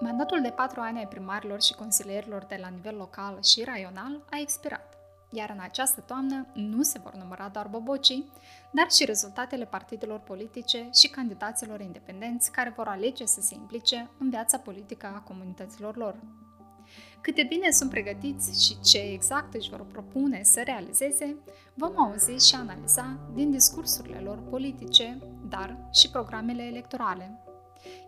Mandatul de patru ani ai primarilor și consilierilor de la nivel local și raional a expirat, iar în această toamnă nu se vor număra doar bobocii, dar și rezultatele partidelor politice și candidaților independenți care vor alege să se implice în viața politică a comunităților lor. Cât de bine sunt pregătiți și ce exact își vor propune să realizeze, vom auzi și analiza din discursurile lor politice, dar și programele electorale.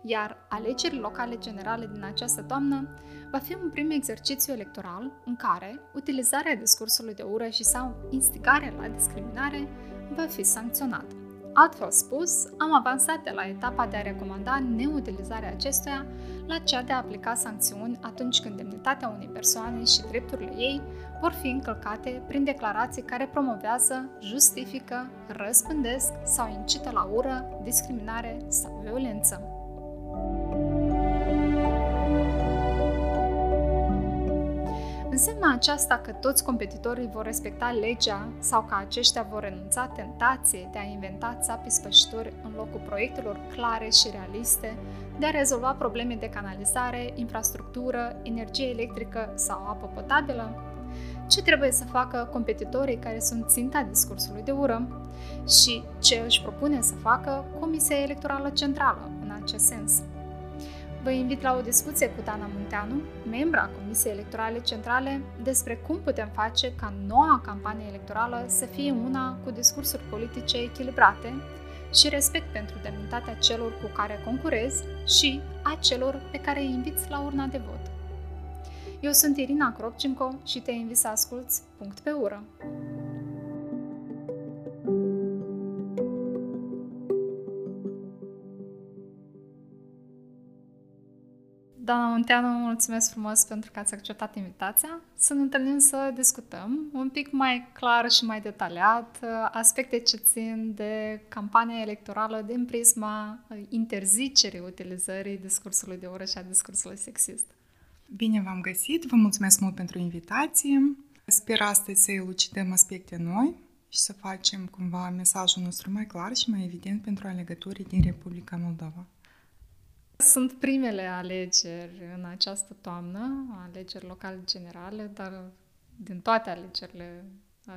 Iar alegerile locale generale din această toamnă va fi un prim exercițiu electoral în care utilizarea discursului de ură și sau instigarea la discriminare va fi sancționată. Altfel spus, am avansat de la etapa de a recomanda neutilizarea acestuia la cea de a aplica sancțiuni atunci când demnitatea unei persoane și drepturile ei vor fi încălcate prin declarații care promovează, justifică, răspândesc sau incită la ură, discriminare sau violență. Înseamnă aceasta că toți competitorii vor respecta legea sau că aceștia vor renunța tentației de a inventa țapi spășitori în locul proiectelor clare și realiste de a rezolva probleme de canalizare, infrastructură, energie electrică sau apă potabilă? Ce trebuie să facă competitorii care sunt ținta discursului de ură? Și ce își propune să facă Comisia Electorală Centrală în acest sens? Vă invit la o discuție cu Dana Munteanu, membra Comisiei Electorale Centrale, despre cum putem face ca noua campanie electorală să fie una cu discursuri politice echilibrate și respect pentru demnitatea celor cu care concurez și a celor pe care îi inviți la urna de vot. Eu sunt Irina Cropcinco și te invit să asculți Punct pe ură. Doamna Munteanu, mulțumesc frumos pentru că ați acceptat invitația. Să ne întâlnim să discutăm un pic mai clar și mai detaliat uh, aspecte ce țin de campania electorală din prisma uh, interzicerii utilizării discursului de ură și a discursului sexist. Bine v-am găsit, vă mulțumesc mult pentru invitație. Sper astăzi să elucidăm aspecte noi și să facem cumva mesajul nostru mai clar și mai evident pentru alegătorii din Republica Moldova. Sunt primele alegeri în această toamnă, alegeri locale generale, dar din toate alegerile,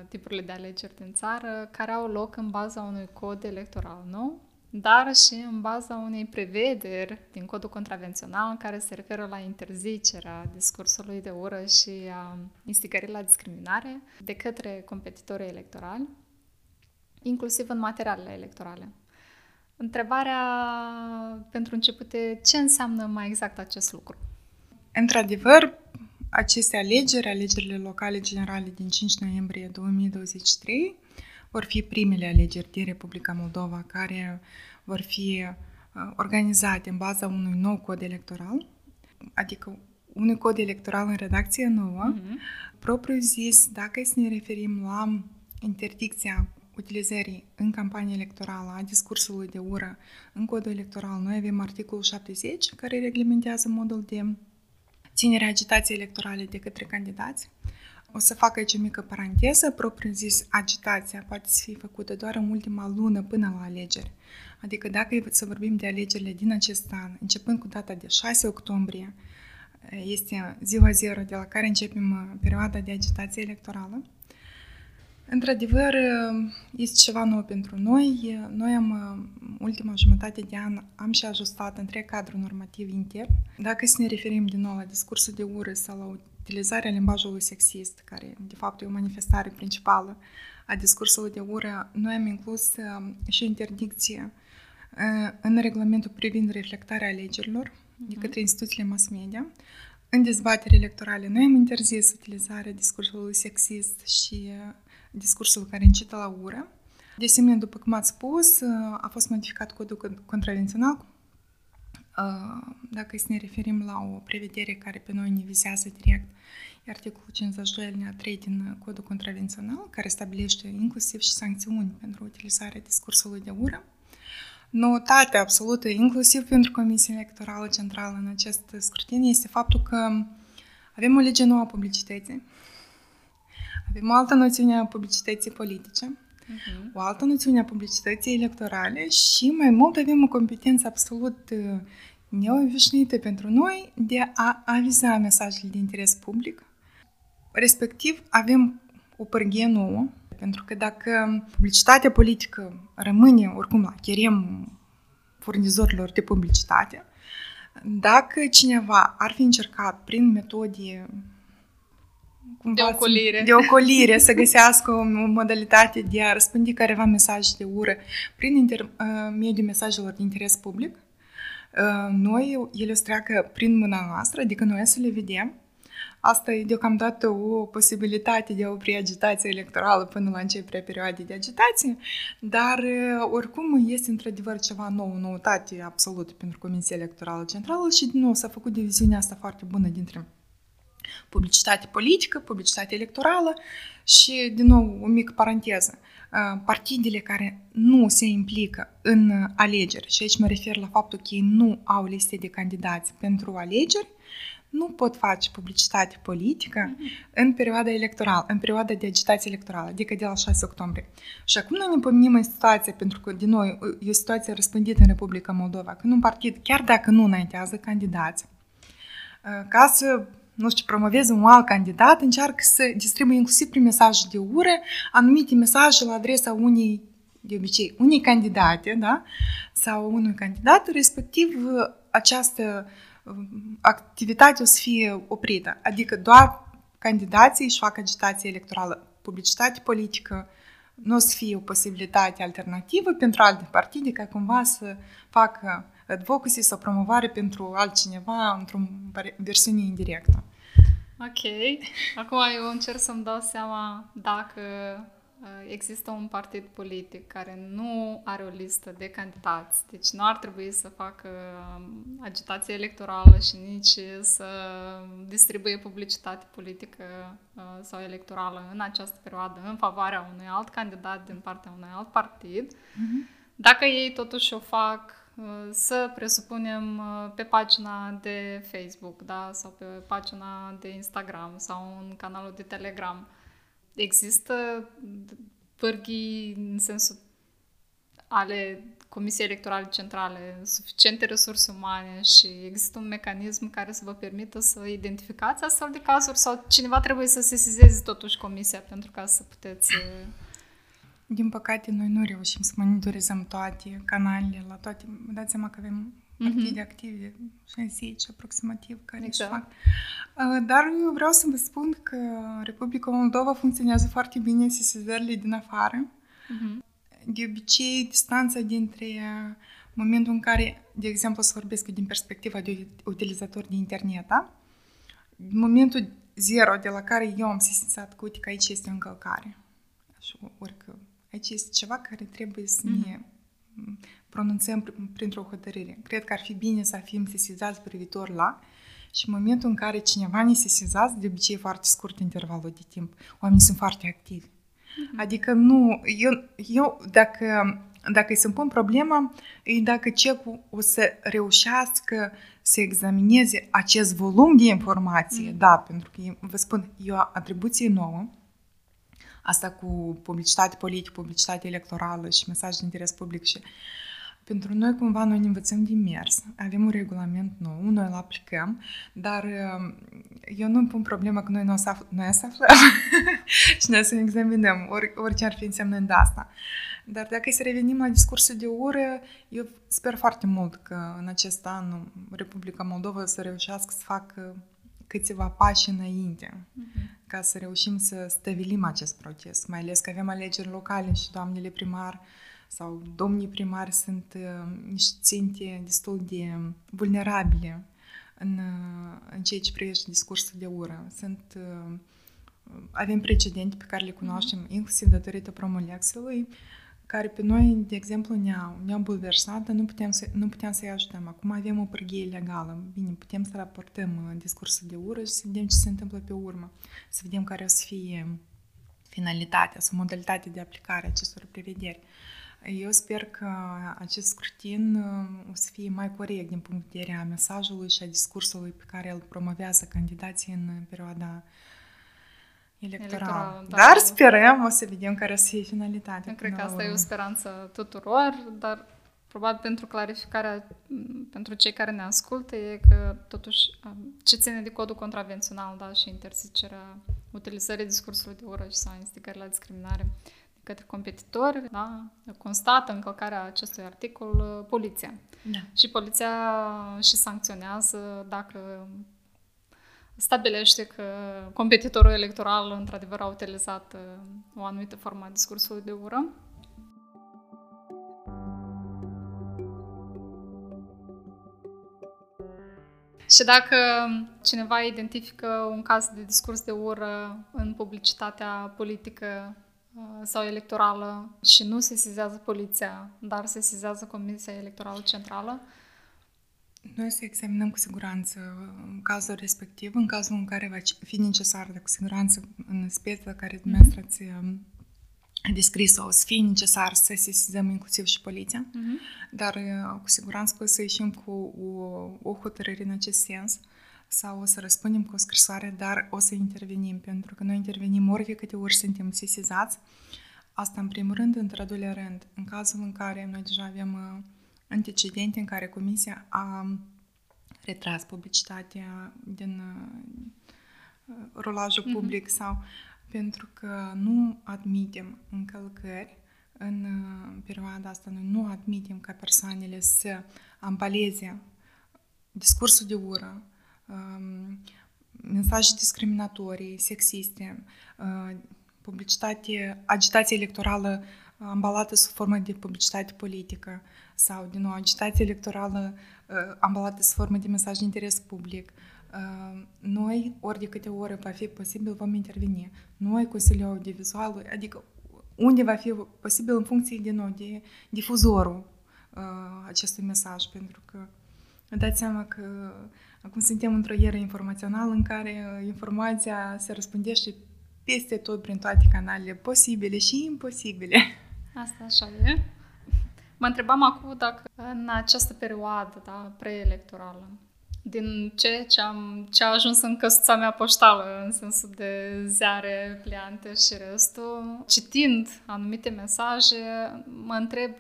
tipurile de alegeri din țară, care au loc în baza unui cod electoral nou, dar și în baza unei prevederi din codul contravențional care se referă la interzicerea discursului de ură și a instigării la discriminare de către competitorii electorali, inclusiv în materialele electorale. Întrebarea pentru început e ce înseamnă mai exact acest lucru? Într-adevăr, aceste alegeri, alegerile locale generale din 5 noiembrie 2023, vor fi primele alegeri din Republica Moldova care vor fi uh, organizate în baza unui nou cod electoral, adică unui cod electoral în redacție nouă, uh-huh. propriu zis, dacă să ne referim la interdicția utilizării în campanie electorală a discursului de ură în codul electoral, noi avem articolul 70 care reglementează modul de ținere agitației electorale de către candidați. O să fac aici o mică paranteză, propriu zis, agitația poate să fie făcută doar în ultima lună până la alegeri. Adică dacă să vorbim de alegerile din acest an, începând cu data de 6 octombrie, este ziua zero de la care începem uh, perioada de agitație electorală, Într-adevăr, este ceva nou pentru noi. Noi am, ultima jumătate de an, am și ajustat întreg cadrul normativ intern. Dacă să ne referim din nou la discursul de ură sau la utilizarea limbajului sexist, care de fapt e o manifestare principală a discursului de ură, noi am inclus și interdicție în regulamentul privind reflectarea alegerilor de către instituțiile mass media. În dezbatere electorale, noi am interzis utilizarea discursului sexist și discursul care incită la ură. De asemenea, după cum ați spus, a fost modificat codul contravențional. Dacă să ne referim la o prevedere care pe noi ne vizează direct, e articolul 52 alinea 3 din codul contravențional, care stabilește inclusiv și sancțiuni pentru utilizarea discursului de ură. Noutate absolută, inclusiv pentru Comisia Electorală Centrală în acest scrutin, este faptul că avem o lege nouă a publicității, avem o altă noțiune a publicității politice, uh-huh. o altă noțiune a publicității electorale și mai mult avem o competență absolut uh, neobișnuită pentru noi de a aviza mesajele de interes public. Respectiv, avem o pârghie nouă, pentru că dacă publicitatea politică rămâne oricum la cherem furnizorilor de publicitate, dacă cineva ar fi încercat prin metode cumva de ocolire. de ocolire să găsească o modalitate de a răspândi careva mesaje de ură prin intermediul uh, mesajelor de interes public, uh, noi ele o să treacă prin mâna noastră, adică noi să le vedem. Asta e deocamdată o posibilitate de a opri agitația electorală până la începerea perioadei de agitație, dar uh, oricum este într-adevăr ceva nou, noutate absolută pentru Comisia Electorală Centrală și din nou s-a făcut diviziunea asta foarte bună dintre publicitate politică, publicitate electorală și, din nou, o mică paranteză. Partidele care nu se implică în alegeri, și aici mă refer la faptul că ei nu au liste de candidați pentru alegeri, nu pot face publicitate politică mm-hmm. în perioada electorală, în perioada de agitație electorală, adică de la 6 octombrie. Și acum noi ne pomenim în situația, pentru că, din nou, e o situație răspândită în Republica Moldova, când un partid, chiar dacă nu înaintează candidați, ca să nu știu, promoveze un alt candidat, încearcă să distribuie inclusiv prin mesaje de ură anumite mesaje la adresa unei, de obicei, unei candidate, da? Sau unui candidat, respectiv această activitate o să fie oprită. Adică doar candidații își fac agitație electorală, publicitate politică, nu o să fie o posibilitate alternativă pentru alte partide ca cumva să facă advocacy sau promovare pentru altcineva într-o versiune indirectă. Ok. Acum eu încerc să-mi dau seama dacă uh, există un partid politic care nu are o listă de candidați, deci nu ar trebui să facă um, agitație electorală și nici să distribuie publicitate politică uh, sau electorală în această perioadă în favoarea unui alt candidat din partea unui alt partid. Mm-hmm. Dacă ei totuși o fac să presupunem pe pagina de Facebook, da, sau pe pagina de Instagram sau în canalul de Telegram. Există pârghii în sensul ale Comisiei Electorale Centrale, suficiente resurse umane și există un mecanism care să vă permită să identificați astfel de cazuri sau cineva trebuie să se sesizeze totuși comisia pentru ca să puteți din păcate, noi nu reușim să monitorizăm toate canalele, la toate. Vă dați seama că avem partide mm-hmm. active, 60 aproximativ, care exact. își fac. Dar eu vreau să vă spun că Republica Moldova funcționează foarte bine sesizările din afară. Mm-hmm. De obicei, distanța dintre momentul în care, de exemplu, să vorbesc din perspectiva de utilizator de internet, da? momentul zero de la care eu am sesizat că, uite, că aici este o încălcare. Și orică Aici este ceva care trebuie să ne mm-hmm. pronunțăm printr-o hotărâre. Cred că ar fi bine să fim sesizați privitor la și în momentul în care cineva ne sesizează, de obicei foarte scurt intervalul de timp, oamenii sunt foarte activi. Mm-hmm. Adică nu, eu, eu dacă, dacă îi să pun problema, e dacă cecul o să reușească să examineze acest volum de informație, mm-hmm. da, pentru că, vă spun, e o atribuție nouă, asta cu publicitate politică, publicitate electorală și mesaj de interes public și pentru noi cumva noi ne învățăm din mers. Avem un regulament nou, noi îl aplicăm, dar uh, eu nu îmi pun problema că noi nu o să, afl- noi să aflăm și noi să examinăm ori, orice ar fi însemnând asta. Dar dacă să revenim la discursul de ură, eu sper foarte mult că în acest an Republica Moldova să reușească să facă câțiva pași înainte uh-huh. Ca să reușim să stăvilim acest proces, mai ales că avem alegeri locale și doamnele primar sau domnii primari sunt uh, niște ținte destul de vulnerabile în, uh, în ceea ce privește discursul de ură. Sunt, uh, avem precedente pe care le cunoaștem, uh-huh. inclusiv datorită promulexului, uh, care pe noi, de exemplu, ne-au, ne-au bulversat, dar nu putem, să, nu putem să-i ajutăm. Acum avem o pârghie legală. Bine, putem să raportăm uh, discursul de ură și să vedem ce se întâmplă pe urmă. Să vedem care o să fie finalitatea sau modalitatea de aplicare a acestor prevederi. Eu sper că acest scrutin uh, o să fie mai corect din punct de vedere a mesajului și a discursului pe care îl promovează candidații în perioada electoral. electoral da. Dar sperăm, o să vedem care o să fie finalitatea. Eu cred că asta urmă. e o speranță tuturor, dar probabil pentru clarificarea pentru cei care ne ascultă e că totuși ce ține de codul contravențional da, și interzicerea utilizării discursului de ură sau instigării la discriminare de către competitori, da, constată încălcarea acestui articol uh, poliția. Da. Și poliția și sancționează dacă stabilește că competitorul electoral într-adevăr a utilizat uh, o anumită formă a discursului de ură. Și dacă cineva identifică un caz de discurs de ură în publicitatea politică uh, sau electorală și nu se sizează poliția, dar se sizează Comisia Electorală Centrală, noi să examinăm cu siguranță cazul respectiv, în cazul în care va fi necesar, de cu siguranță, în speța care dumneavoastră mm-hmm. ați um, descris-o, o să fie necesar să sesizăm inclusiv și poliția, uh-huh. dar uh, cu siguranță o să ieșim cu o, o hotărâre în acest sens sau o să răspundem cu o scrisoare, dar o să intervenim, pentru că noi intervenim ori de câte ori suntem sesizați. Asta în primul rând, într-al doilea rând, în cazul în care noi deja avem uh, antecedente în care Comisia a retras publicitatea din uh, rolajul uh-huh. public sau pentru că nu admitem încălcări în uh, perioada asta, noi nu admitem ca persoanele să ambaleze discursul de ură, um, mesaje discriminatorii, sexiste, uh, publicitate, agitație electorală ambalată sub formă de publicitate politică sau, din nou, agitație electorală uh, ambalată sub formă de mesaj de interes public, noi, ori de câte ori va fi posibil, vom interveni. Noi, Consiliul Audiovizual, adică unde va fi posibil în funcție de noi, de difuzorul uh, acestui mesaj, pentru că dați seama că acum suntem într-o eră informațională în care informația se răspândește peste tot prin toate canalele posibile și imposibile. Asta așa e. Mă întrebam acum dacă în această perioadă da, preelectorală din ce ce, am, ce a ajuns în căsuța mea poștală, în sensul de ziare, pliante și restul. Citind anumite mesaje, mă întreb,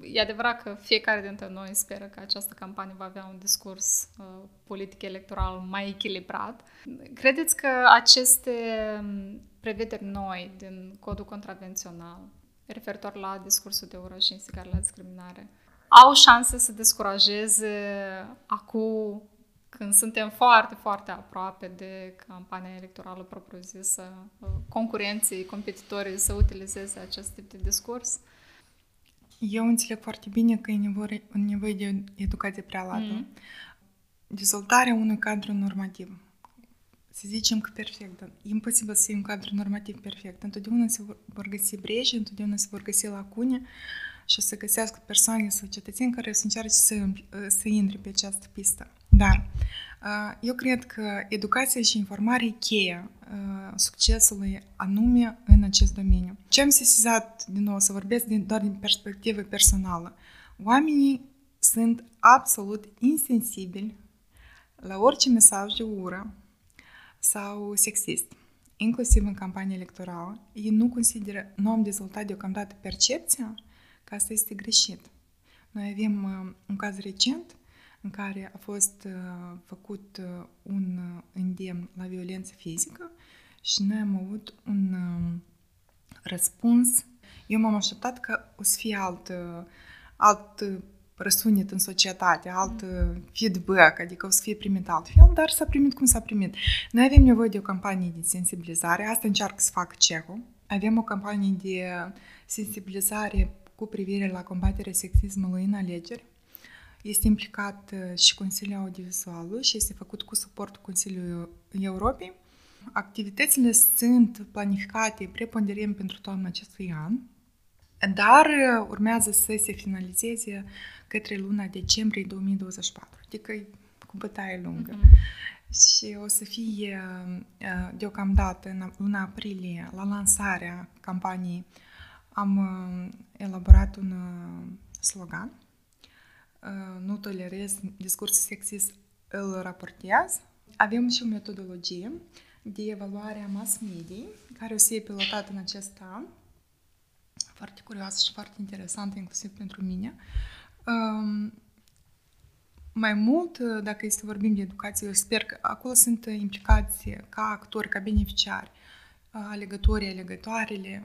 e adevărat că fiecare dintre noi speră că această campanie va avea un discurs uh, politic electoral mai echilibrat. Credeți că aceste prevederi noi din codul contravențional referitor la discursul de ură și instigare la discriminare au șanse să descurajeze acum când suntem foarte, foarte aproape de campania electorală propriu-zisă, concurenții, competitorii să utilizeze acest tip de discurs? Eu înțeleg foarte bine că e nevoie, nevoie de educație prealabilă. Mm-hmm. Dezvoltarea unui cadru normativ. Să zicem că perfect, dar e imposibil să fie un cadru normativ perfect. Întotdeauna se vor găsi breșe, întotdeauna se vor găsi lacune și o să găsească persoane sau cetățeni care să încearce să, să intre pe această pistă. Dar eu cred că educația și informarea e cheia succesului anume în acest domeniu. Ce am sesizat, din nou, să vorbesc din, doar din perspectivă personală, oamenii sunt absolut insensibili la orice mesaj de ură sau sexist, inclusiv în campania electorală. Ei nu consideră, nu am dezvoltat deocamdată percepția că asta este greșit. Noi avem uh, un caz recent în care a fost uh, făcut uh, un îndemn la violență fizică și noi am avut un răspuns. Eu m-am așteptat că o să fie alt, alt răsunet în societate, alt feedback, adică o să fie primit altfel, dar s-a primit cum s-a primit. Noi avem nevoie de o campanie de sensibilizare, asta încearcă să facă cehul. Avem o campanie de sensibilizare cu privire la combaterea sexismului în alegeri. Este implicat uh, și Consiliul Audiovizual și este făcut cu suportul Consiliului Europei. Activitățile sunt planificate preponderent pentru toamna acestui an, dar uh, urmează să se finalizeze către luna decembrie 2024, adică cu bătaie lungă. Mm-hmm. Și o să fie uh, deocamdată în luna aprilie la lansarea campaniei am uh, elaborat un uh, slogan uh, Nu tolerez discurs sexist, îl raportez. Avem și o metodologie de evaluare a mass media care o să fie pilotată în acest an. Foarte curioasă și foarte interesantă, inclusiv pentru mine. Um, mai mult, dacă este vorbim de educație, eu sper că acolo sunt implicați ca actori, ca beneficiari, alegătorii, alegătoarele,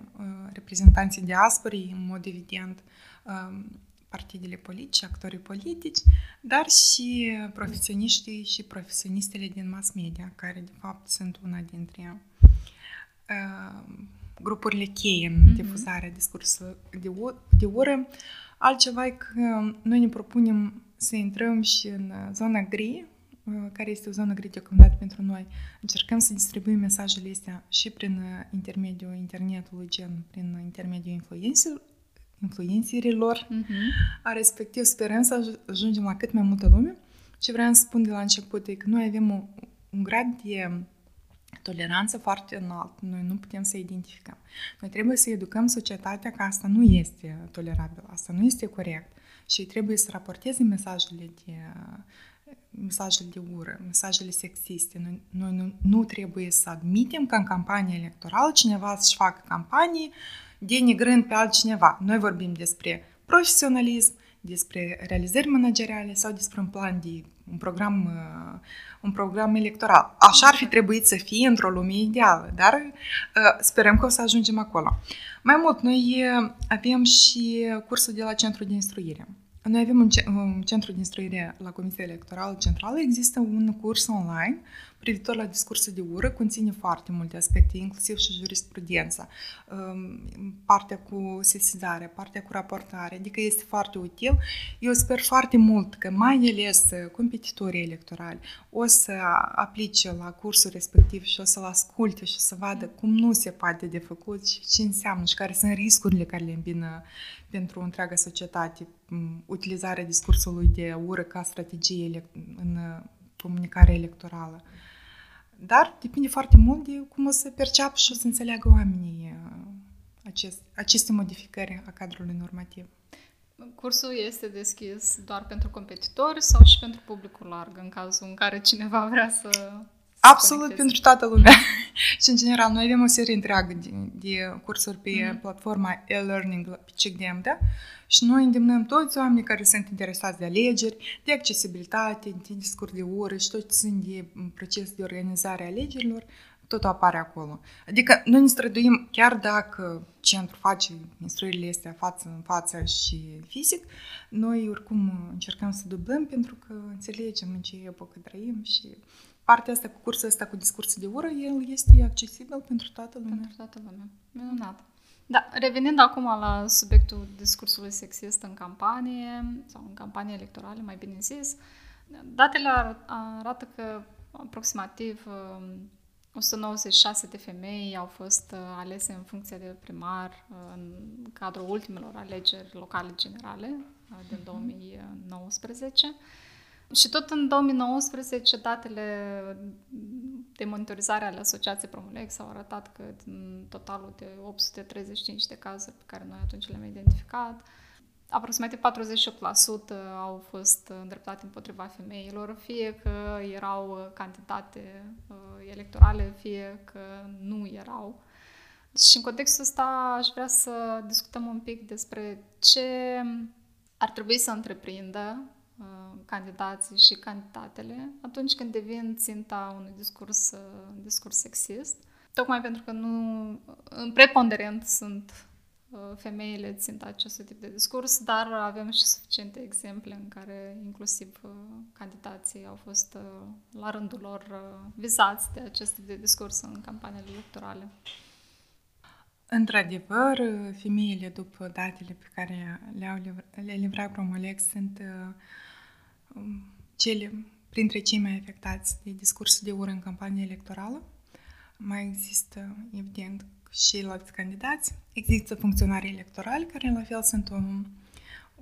reprezentanții diasporii, în mod evident, partidele politice, actorii politici, dar și profesioniștii și profesionistele din mass media, care de fapt sunt una dintre grupurile cheie în mm-hmm. difuzarea discursului de, de ură. Altceva e că noi ne propunem să intrăm și în zona gri, care este o zonă gri deocamdată pentru noi. Încercăm să distribuim mesajele astea și prin intermediul internetului, gen prin intermediul influențelor, influențierilor, uh-huh. a respectiv sperăm să ajungem la cât mai multă lume. Ce vreau să spun de la început e că noi avem un, un grad de toleranță foarte înalt. Noi nu putem să identificăm. Noi trebuie să educăm societatea că asta nu este tolerabil, asta nu este corect și trebuie să raporteze mesajele de mesajele de ură, mesajele sexiste. Noi, noi nu, nu trebuie să admitem că în campania electorală cineva să-și facă campanii denigrând pe altcineva. Noi vorbim despre profesionalism, despre realizări manageriale sau despre un plan de un program, uh, un program electoral. Așa ar fi trebuit să fie într-o lume ideală, dar uh, sperăm că o să ajungem acolo. Mai mult, noi uh, avem și cursul de la Centrul de Instruire. Noi avem un, un centru de instruire la Comisia Electorală Centrală. Există un curs online privitor la discursul de ură, conține foarte multe aspecte, inclusiv și jurisprudența, um, partea cu sesizare, partea cu raportare, adică este foarte util. Eu sper foarte mult că mai ales competitorii electorali o să aplice la cursul respectiv și o să-l asculte și să vadă cum nu se poate de făcut și ce înseamnă și care sunt riscurile care le îmbină pentru întreaga societate utilizarea discursului de ură ca strategie în comunicare electorală. Dar depinde foarte mult de cum o să perceapă și o să înțeleagă oamenii uh, acest, aceste modificări a cadrului normativ. Cursul este deschis doar pentru competitori sau și pentru publicul larg, în cazul în care cineva vrea să Absolut pentru toată lumea. și în general, noi avem o serie întreagă de, de cursuri pe mm-hmm. platforma e-learning pe CGM, da? Și noi îndemnăm toți oamenii care sunt interesați de alegeri, de accesibilitate, de discurs de oră și tot ce sunt de proces de organizare a alegerilor, tot apare acolo. Adică noi ne străduim, chiar dacă centru face instruirile astea față în față și fizic, noi oricum încercăm să dublăm pentru că înțelegem în ce epocă trăim și partea asta cu cursul ăsta cu discursul de ură, el este accesibil pentru toată lumea. Pentru toată lumea. Minunat. Da, revenind acum la subiectul discursului sexist în campanie, sau în campanie electorale, mai bine zis, datele arată că aproximativ 196 um, de femei au fost uh, alese în funcție de primar uh, în cadrul ultimelor alegeri locale generale uh, din 2019. Mhm. Și tot în 2019, datele de monitorizare ale Asociației Promulex au arătat că din totalul de 835 de cazuri pe care noi atunci le-am identificat, aproximativ 48% au fost îndreptate împotriva femeilor, fie că erau candidate uh, electorale, fie că nu erau. Și în contextul ăsta aș vrea să discutăm un pic despre ce ar trebui să întreprindă Uh, candidații și candidatele atunci când devin ținta unui discurs, uh, discurs sexist. Tocmai pentru că nu, în preponderent sunt uh, femeile ținta acestui tip de discurs, dar avem și suficiente exemple în care inclusiv candidații au fost la rândul lor vizați de acest tip de discurs în campaniile electorale. Într-adevăr, femeile, după datele pe care le-au le livrat Promolex, sunt uh, cele printre cei mai afectați de discursul de ură în campanie electorală. Mai există, evident, și alți candidați. Există funcționari electorali care, la fel, sunt o,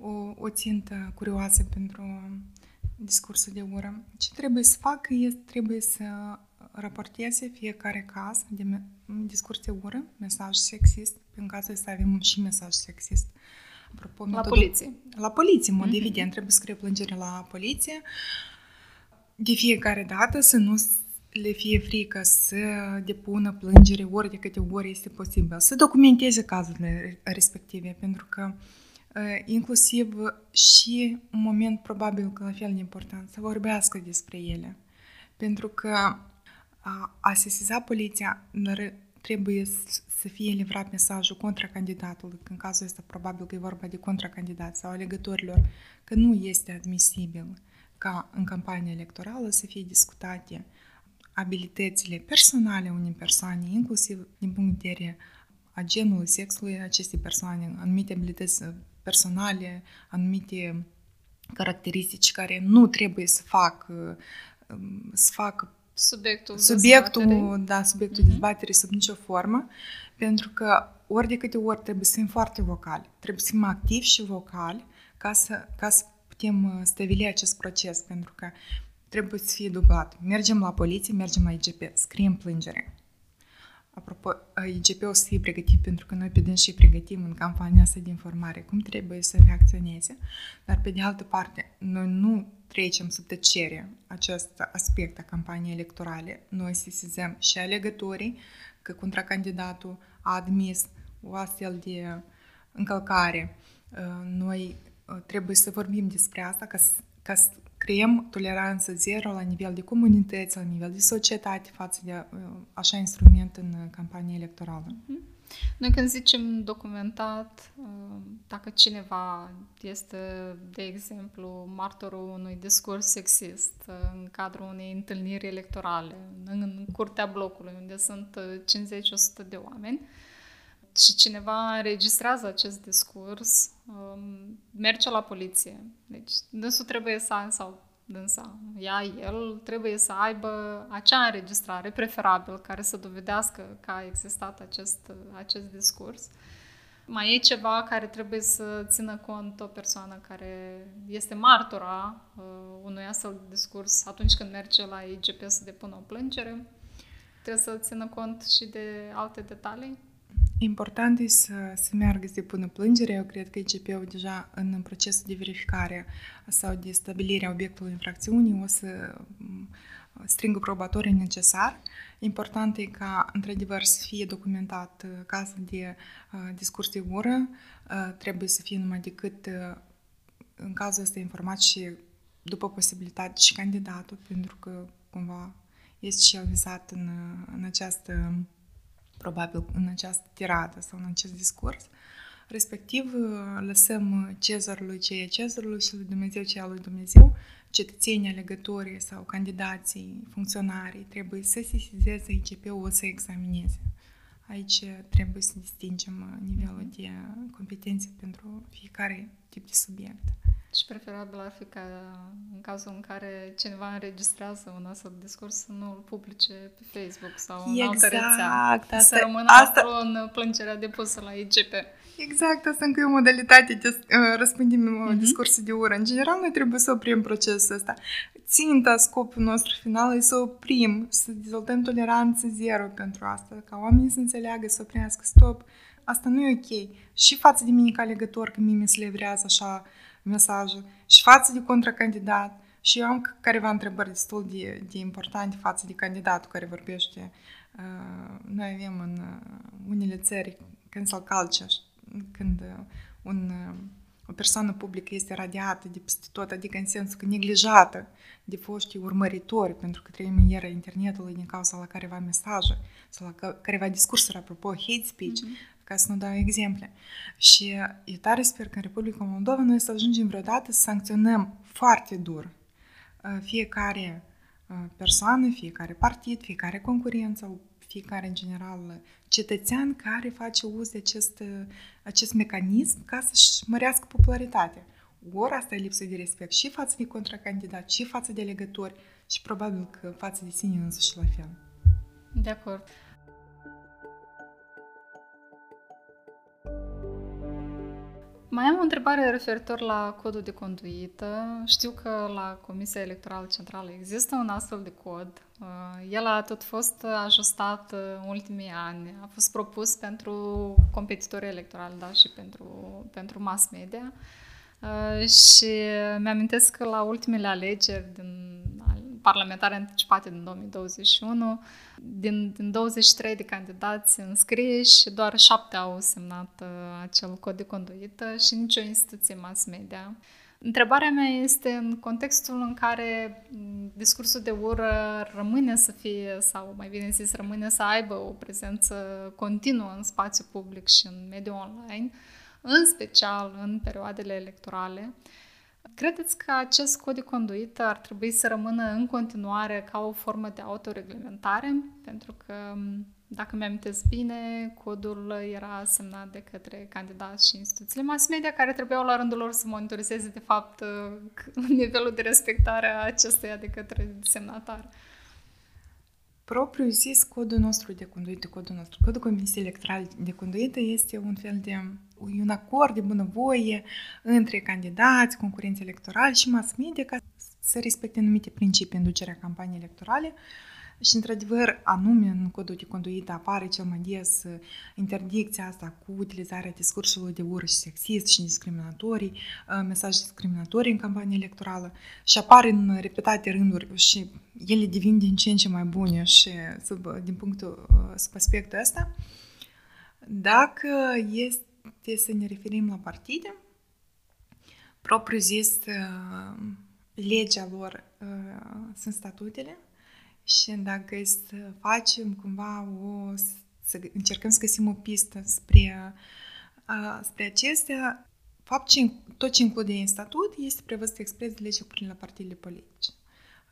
o, o țintă curioasă pentru discursul de ură. Ce trebuie să facă este, trebuie să raporteze fiecare caz de discurs de ură, mesaj sexist, în cazul să avem și mesaj sexist. Apropo, la metodul... poliție. La poliție, în mod mm-hmm. evident, trebuie să scrie plângere la poliție. De fiecare dată să nu le fie frică să depună plângere ori de câte ori este posibil, să documenteze cazurile respective, pentru că inclusiv și un moment probabil că la fel de important, să vorbească despre ele. Pentru că a, a sesiza poliția trebuie să fie livrat mesajul contra candidatului, că în cazul ăsta probabil că e vorba de contracandidat sau alegătorilor, că nu este admisibil ca în campania electorală să fie discutate abilitățile personale unei persoane, inclusiv din punct de vedere a genului, sexului acestei persoane, anumite abilități personale, anumite caracteristici care nu trebuie să fac să fac subiectul, subiectul dezbaterii. da, subiectul uh-huh. dezbaterii sub nicio formă, pentru că ori de câte ori trebuie să fim foarte vocali, trebuie să fim activi și vocali ca să, ca să putem uh, stabili acest proces, pentru că trebuie să fie dublat. Mergem la poliție, mergem la IGP, scriem plângere. Apropo, IGP-ul să fie pregătit pentru că noi pe dâns și pregătim în campania asta de informare cum trebuie să reacționeze, dar pe de altă parte, noi nu trecem sub tăcere acest aspect a campaniei electorale. Noi sesizăm și alegătorii că contracandidatul a admis o astfel de încălcare. Noi trebuie să vorbim despre asta ca să, ca să creăm toleranță zero la nivel de comunități, la nivel de societate față de uh, așa instrument în uh, campanie electorală. Mhm. Noi când zicem documentat, uh, dacă cineva este, de exemplu, martorul unui discurs sexist în cadrul unei întâlniri electorale, în curtea blocului, unde sunt 50-100 de oameni, și cineva înregistrează acest discurs, um, merge la poliție. Deci dânsul trebuie să, sau dânsa, ea, el trebuie să aibă acea înregistrare, preferabil, care să dovedească că a existat acest, acest discurs. Mai e ceva care trebuie să țină cont o persoană care este martora uh, unui astfel de discurs atunci când merge la IGP să depună o plângere. Trebuie să țină cont și de alte detalii. Important e să, să meargă să depună plângere. Eu cred că IGP-ul deja în procesul de verificare sau de stabilire a obiectului infracțiunii o să strângă probatorii necesar. Important e ca, într-adevăr, să fie documentat cazul de uh, discurs de ură. Uh, trebuie să fie numai decât uh, în cazul ăsta informat și după posibilitate și candidatul, pentru că cumva este și el vizat în, în această probabil în această tiradă sau în acest discurs, respectiv lăsăm cezarului ce e cezarului și lui Dumnezeu ce e lui Dumnezeu, cetățenii, alegătorii sau candidații, funcționarii trebuie să se sizeze ICP-ul, să examineze. Aici trebuie să distingem nivelul de competențe pentru fiecare tip de subiect. Și preferabil ar fi ca în cazul în care cineva înregistrează un astfel de discurs să nu îl publice pe Facebook sau în exact, altă rețea. Asta, să rămână asta... acolo în plângerea depusă la IGP. Exact, asta încă e o modalitate de uh, răspândim uh-huh. discursul de ură. În general, noi trebuie să oprim procesul ăsta. Ținta, scopul nostru final e să oprim, să dezvoltăm toleranță zero pentru asta, ca oamenii să înțeleagă, să oprească, stop, asta nu e ok. Și față de mine ca legător, că mie mi se livrează așa mesajul și față de contracandidat. Și eu am careva întrebări destul de, de importante față de candidatul care vorbește. Uh, noi avem în uh, unele țări cancel culture, când uh, un, o persoană publică este radiată de peste tot, adică în sensul că neglijată de foștii urmăritori, pentru că trăim în era internetului din cauza la careva mesaje sau la careva discursuri, apropo, hate speech, mm-hmm ca să nu dau exemple. Și e tare sper că în Republica Moldova noi să ajungem vreodată să sancționăm foarte dur fiecare persoană, fiecare partid, fiecare concurent sau fiecare în general cetățean care face uz de acest, acest mecanism ca să-și mărească popularitatea. Ori asta e lipsă de respect și față de contracandidat, și față de legători, și probabil că față de sine însuși la fel. De acord. Mai am o întrebare referitor la codul de conduită. Știu că la Comisia Electorală Centrală există un astfel de cod. Uh, el a tot fost ajustat în ultimii ani. A fost propus pentru competitorii electorali, da, și pentru, pentru mass media. Uh, și mi-amintesc că la ultimele alegeri din parlamentare anticipate din 2021. Din, din 23 de candidați înscriși, doar șapte au semnat uh, acel cod de conduită și nicio instituție mass media. Întrebarea mea este în contextul în care discursul de ură rămâne să fie, sau mai bine zis, rămâne să aibă o prezență continuă în spațiu public și în mediul online, în special în perioadele electorale, Credeți că acest cod de conduită ar trebui să rămână în continuare ca o formă de autoreglementare? Pentru că, dacă mi-am bine, codul era semnat de către candidați și instituțiile mass media care trebuiau la rândul lor să monitorizeze, de fapt, nivelul de respectare a acestuia de către semnatar propriu zis, codul nostru de conduită, codul nostru, codul Comisiei Electorale de conduită este un fel de un acord de bunăvoie între candidați, concurenți electorali și mass media ca să respecte anumite principii în ducerea campaniei electorale și, într-adevăr, anume în codul de conduită apare cel mai des uh, interdicția asta cu utilizarea discursului de ură și sexist și discriminatorii, uh, mesaje discriminatorii în campanie electorală și apar în repetate rânduri și ele devin din ce în ce mai bune și sub, din punctul, uh, sub aspectul ăsta. Dacă este să ne referim la partide, propriu zis, legea lor sunt statutele, și dacă să facem cumva o, să încercăm să găsim o pistă spre, a, spre acestea, fapt ce, tot ce include în statut este prevăzut expres de legea prin la partidele politice.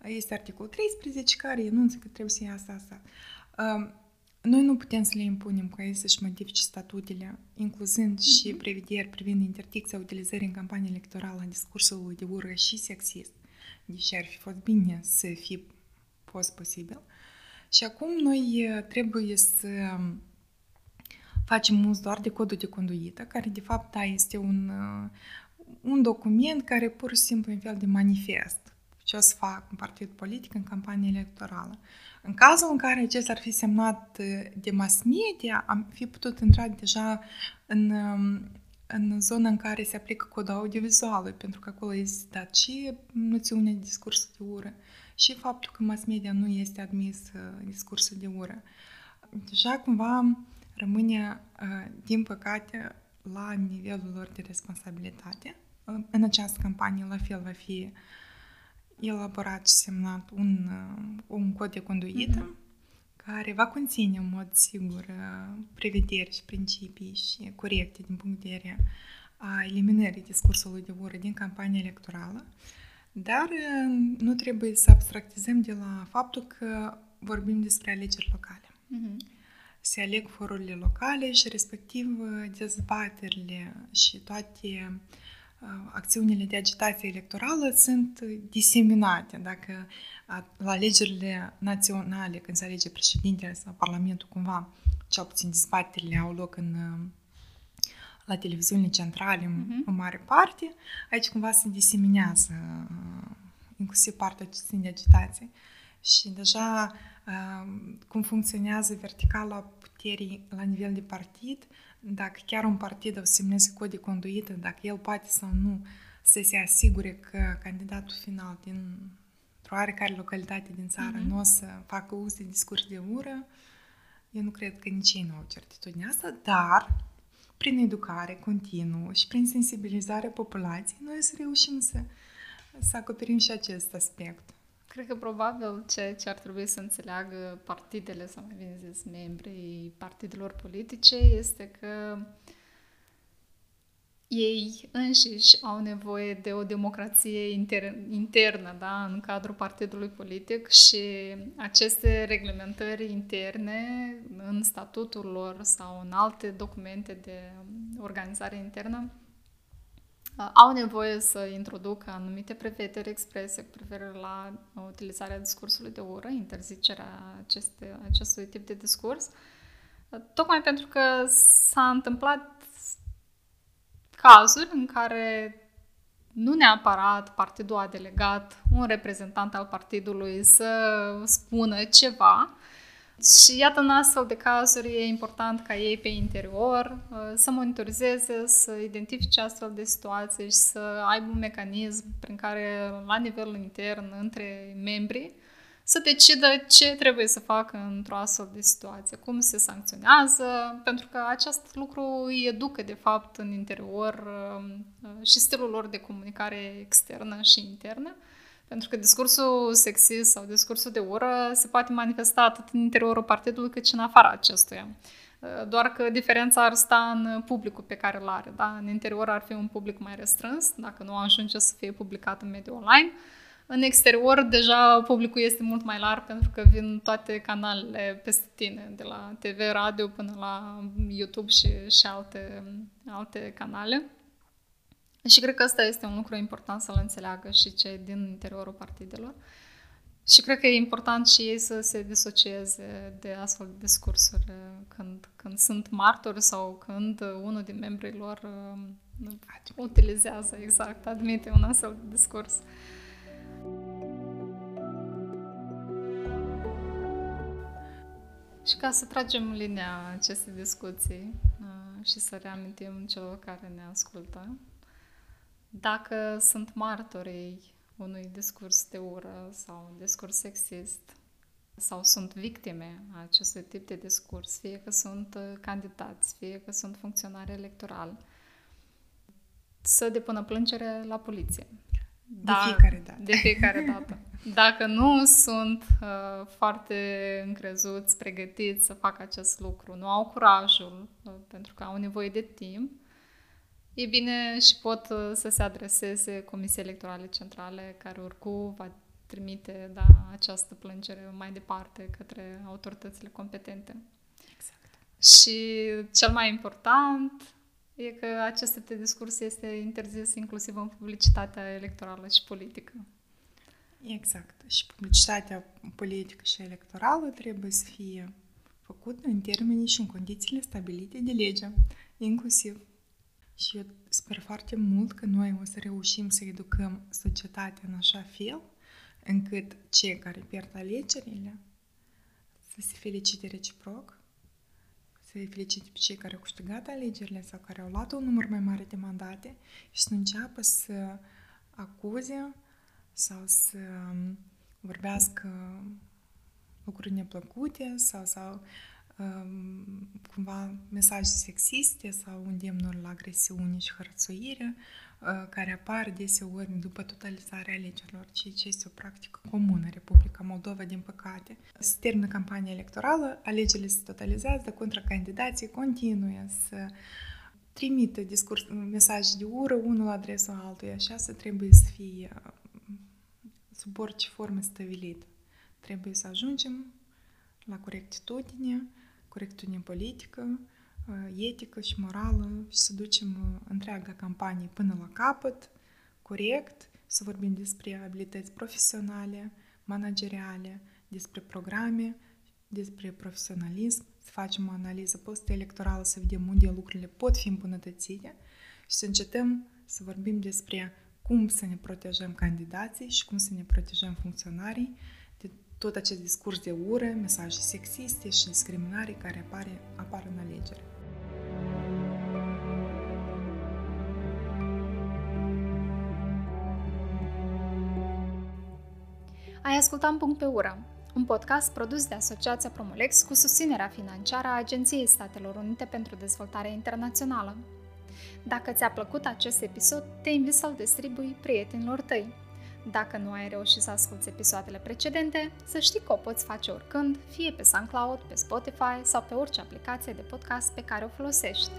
Este articolul 13 care enunță că trebuie să iasă asta. Noi nu putem să le impunem ca ei să-și modifice statutele, incluzând mm-hmm. și prevederi privind interdicția utilizării în campanie electorală a discursului de ură și sexist. Deși ar fi fost bine să fie fost posibil. Și acum noi trebuie să facem uz doar de codul de conduită, care de fapt da, este un, un document care pur și simplu e un fel de manifest ce o să fac un partid politic în campanie electorală. În cazul în care acesta ar fi semnat de mass media, am fi putut intra deja în, în zona în care se aplică codul audiovizual, pentru că acolo este dat și noțiunea de discurs de ură, și faptul că mass media nu este admis uh, discursul de ură. Deja cumva rămâne, uh, din păcate, la nivelul lor de responsabilitate. Uh, în această campanie, la fel, va fi elaborat și semnat un, un cod de conduită mm-hmm. care va conține în mod sigur prevederi și principii și corecte din punct de vedere a eliminării discursului de ură din campania electorală. Dar nu trebuie să abstractizăm de la faptul că vorbim despre alegeri locale. Uh-huh. Se aleg forurile locale și respectiv dezbaterile și toate acțiunile de agitație electorală sunt diseminate. Dacă la alegerile naționale, când se alege președintele sau Parlamentul, cumva, cel puțin dezbaterile au loc în la televiziunile centrale uh-huh. în mare parte, aici cumva se diseminează inclusiv partea de agitație. Și deja cum funcționează verticala puterii la nivel de partid, dacă chiar un partid o semneze cod de conduită, dacă el poate sau nu să se asigure că candidatul final din o oarecare localitate din țară uh-huh. nu o să facă uz de discurs de ură, eu nu cred că nici ei nu au certitudinea asta, dar prin educare continuă și prin sensibilizarea populației, noi să reușim să, să acoperim și acest aspect. Cred că probabil ce, ce ar trebui să înțeleagă partidele, sau mai bine zis, membrii partidelor politice, este că uh, ei înșiși au nevoie de o democrație inter- internă da, în cadrul partidului politic și aceste reglementări interne în statutul lor sau în alte documente de organizare internă au nevoie să introducă anumite prevederi exprese cu privire la utilizarea discursului de ură, interzicerea aceste, acestui tip de discurs, tocmai pentru că s-a întâmplat cazuri în care nu neapărat partidul a delegat un reprezentant al partidului să spună ceva, Și iată, în astfel de cazuri, e important ca ei pe interior uh, să monitorizeze, să identifice astfel de situații și să aibă un mecanism prin care, la nivel intern, între membri, să decidă ce trebuie să facă într-o astfel de situație, cum se sancționează, pentru că acest lucru îi educă, de fapt, în interior uh, și stilul lor de comunicare externă și internă pentru că discursul sexist sau discursul de ură se poate manifesta atât în interiorul partidului cât și în afara acestuia. Uh, doar că diferența ar sta în publicul pe care îl are. Da? În interior ar fi un public mai restrâns, dacă nu ajunge să fie publicat în mediul online. În exterior, deja publicul este mult mai larg pentru că vin toate canalele peste tine, de la TV, radio până la YouTube și, și alte, alte canale. Și cred că ăsta este un lucru important să-l înțeleagă și cei din interiorul partidelor. Și cred că e important și ei să se disocieze de astfel de discursuri când, când sunt martori sau când unul din membrii lor uh, utilizează, exact, admite un astfel de discurs. Și ca să tragem linia acestei discuții uh, și să reamintim celor care ne ascultă, dacă sunt martorii unui discurs de ură sau un discurs sexist sau sunt victime a acestui tip de discurs, fie că sunt uh, candidați, fie că sunt funcționari electorali, să depună plângere la poliție. De da, fiecare dată. De fiecare dată. Dacă nu sunt uh, foarte încrezuți, pregătiți să facă acest lucru, nu au curajul, uh, pentru că au nevoie de timp, e bine și pot uh, să se adreseze Comisiei Electorale Centrale, care oricum va trimite da, această plângere mai departe către autoritățile competente. Exact. Și cel mai important e că acest de discurs este interzis inclusiv în publicitatea electorală și politică. Exact. Și publicitatea politică și electorală trebuie să fie făcută în termenii și în condițiile stabilite de lege, inclusiv și eu sper foarte mult că noi o să reușim să educăm societatea în așa fel încât cei care pierd alegerile să se felicite reciproc, să se felicite pe cei care au câștigat alegerile sau care au luat un număr mai mare de mandate și să nu înceapă să acuze sau să vorbească lucruri neplăcute sau, sau cumva mesaje sexiste sau îndemnuri la agresiune și hărțuire care apar deseori după totalizarea alegerilor, ceea ce este o practică comună în Republica Moldova, din păcate. Se termină campania electorală, alegerile se totalizează, contracandidații continuă să trimită discurs, mesaje de ură unul la adresa altuia, așa să trebuie să fie sub orice formă stabilită. Trebuie să ajungem la corectitudine, corectitudine politică, etică și morală și să ducem întreaga campanie până la capăt, corect, să vorbim despre abilități profesionale, manageriale, despre programe, despre profesionalism, să facem o analiză post-electorală, să vedem unde lucrurile pot fi îmbunătățite și să încetăm să vorbim despre cum să ne protejăm candidații și cum să ne protejăm funcționarii tot acest discurs de ură, mesaje sexiste și discriminare care apare, apar în alegere. Ai ascultat Punct pe ură, un podcast produs de Asociația Promolex cu susținerea financiară a Agenției Statelor Unite pentru Dezvoltare Internațională. Dacă ți-a plăcut acest episod, te invit să-l distribui prietenilor tăi. Dacă nu ai reușit să asculti episoadele precedente, să știi că o poți face oricând, fie pe SoundCloud, pe Spotify sau pe orice aplicație de podcast pe care o folosești.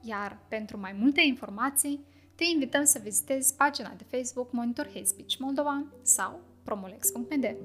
Iar pentru mai multe informații, te invităm să vizitezi pagina de Facebook Monitor Hate Speech Moldova sau promolex.md.